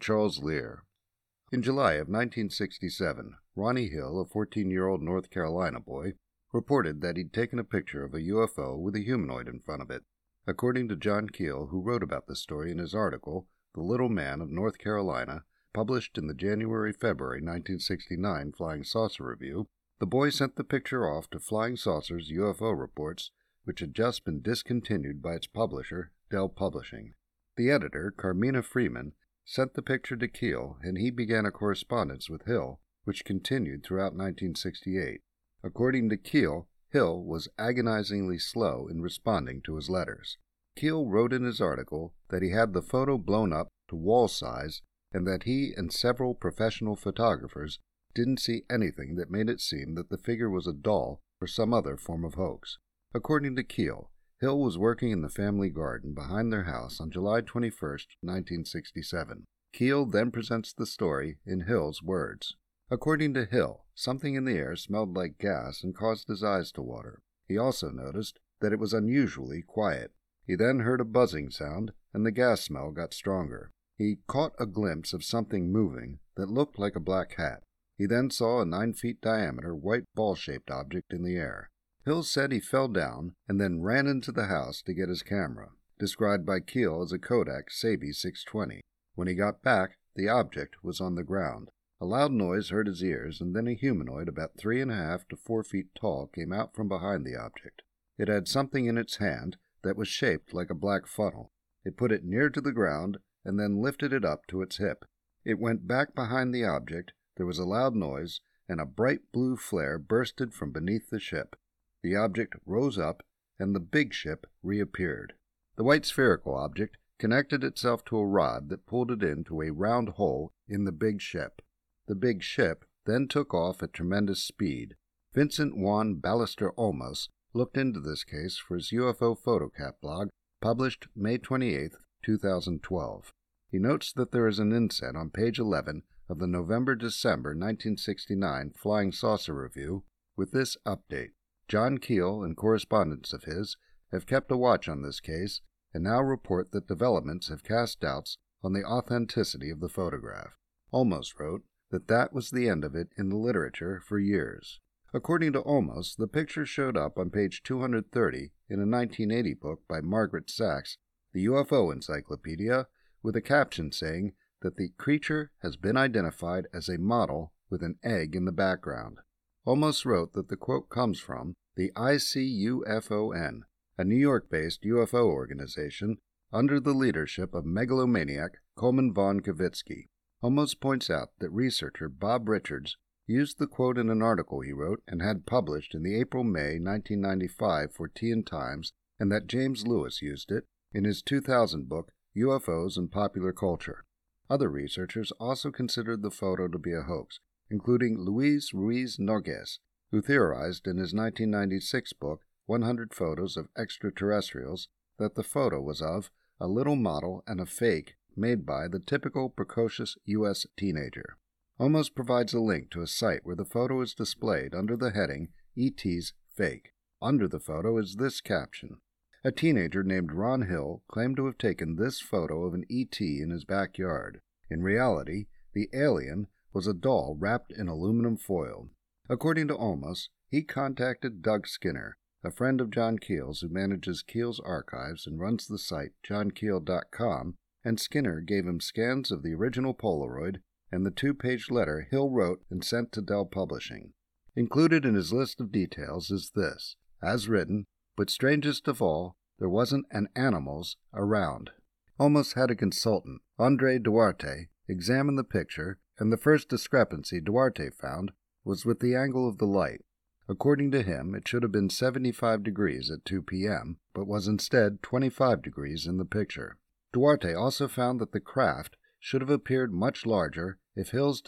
Charles Lear. In July of 1967, Ronnie Hill, a 14 year old North Carolina boy, reported that he'd taken a picture of a UFO with a humanoid in front of it. According to John Keel, who wrote about the story in his article, The Little Man of North Carolina, published in the January February 1969 Flying Saucer Review, the boy sent the picture off to Flying Saucers UFO Reports, which had just been discontinued by its publisher, Dell Publishing. The editor, Carmina Freeman, sent the picture to Keel, and he began a correspondence with Hill, which continued throughout 1968. According to Keel, Hill was agonizingly slow in responding to his letters. Keel wrote in his article that he had the photo blown up to wall size and that he and several professional photographers didn't see anything that made it seem that the figure was a doll or some other form of hoax. According to Keel, Hill was working in the family garden behind their house on July 21, 1967. Keel then presents the story in Hill's words. According to Hill, something in the air smelled like gas and caused his eyes to water. He also noticed that it was unusually quiet. He then heard a buzzing sound, and the gas smell got stronger. He caught a glimpse of something moving that looked like a black hat. He then saw a nine feet diameter white ball shaped object in the air. Hill said he fell down and then ran into the house to get his camera, described by Keel as a Kodak Saby 620. When he got back, the object was on the ground. A loud noise hurt his ears, and then a humanoid about three and a half to four feet tall came out from behind the object. It had something in its hand that was shaped like a black funnel. It put it near to the ground and then lifted it up to its hip. It went back behind the object, there was a loud noise, and a bright blue flare bursted from beneath the ship. The object rose up, and the big ship reappeared. The white spherical object connected itself to a rod that pulled it into a round hole in the big ship. The big ship then took off at tremendous speed. Vincent Juan Ballester Olmos looked into this case for his UFO FOTOCAT blog, published May 28, 2012. He notes that there is an inset on page 11 of the November December 1969 Flying Saucer Review with this update. John Keel and correspondents of his have kept a watch on this case and now report that developments have cast doubts on the authenticity of the photograph. Olmos wrote, that that was the end of it in the literature for years. According to Olmos, the picture showed up on page 230 in a 1980 book by Margaret Sachs, the UFO Encyclopedia, with a caption saying that the creature has been identified as a model with an egg in the background. Olmos wrote that the quote comes from the ICUFON, a New York based UFO organization under the leadership of megalomaniac Colman von Keviczky. Olmos points out that researcher Bob Richards used the quote in an article he wrote and had published in the April May 1995 Fortean Times, and that James Lewis used it in his 2000 book UFOs and Popular Culture. Other researchers also considered the photo to be a hoax, including Luis Ruiz Noguez, who theorized in his 1996 book 100 Photos of Extraterrestrials that the photo was of a little model and a fake made by the typical precocious U.S. teenager. Olmos provides a link to a site where the photo is displayed under the heading ET's Fake. Under the photo is this caption A teenager named Ron Hill claimed to have taken this photo of an ET in his backyard. In reality, the alien was a doll wrapped in aluminum foil. According to Olmos, he contacted Doug Skinner, a friend of John Keel's who manages Keel's archives and runs the site johnkeel.com, and Skinner gave him scans of the original Polaroid and the two page letter Hill wrote and sent to Dell Publishing. Included in his list of details is this as written, but strangest of all, there wasn't an animals around. Olmos had a consultant, Andre Duarte, examine the picture, and the first discrepancy Duarte found was with the angle of the light. According to him, it should have been 75 degrees at 2 p.m., but was instead 25 degrees in the picture. Duarte also found that the craft should have appeared much larger if Hill's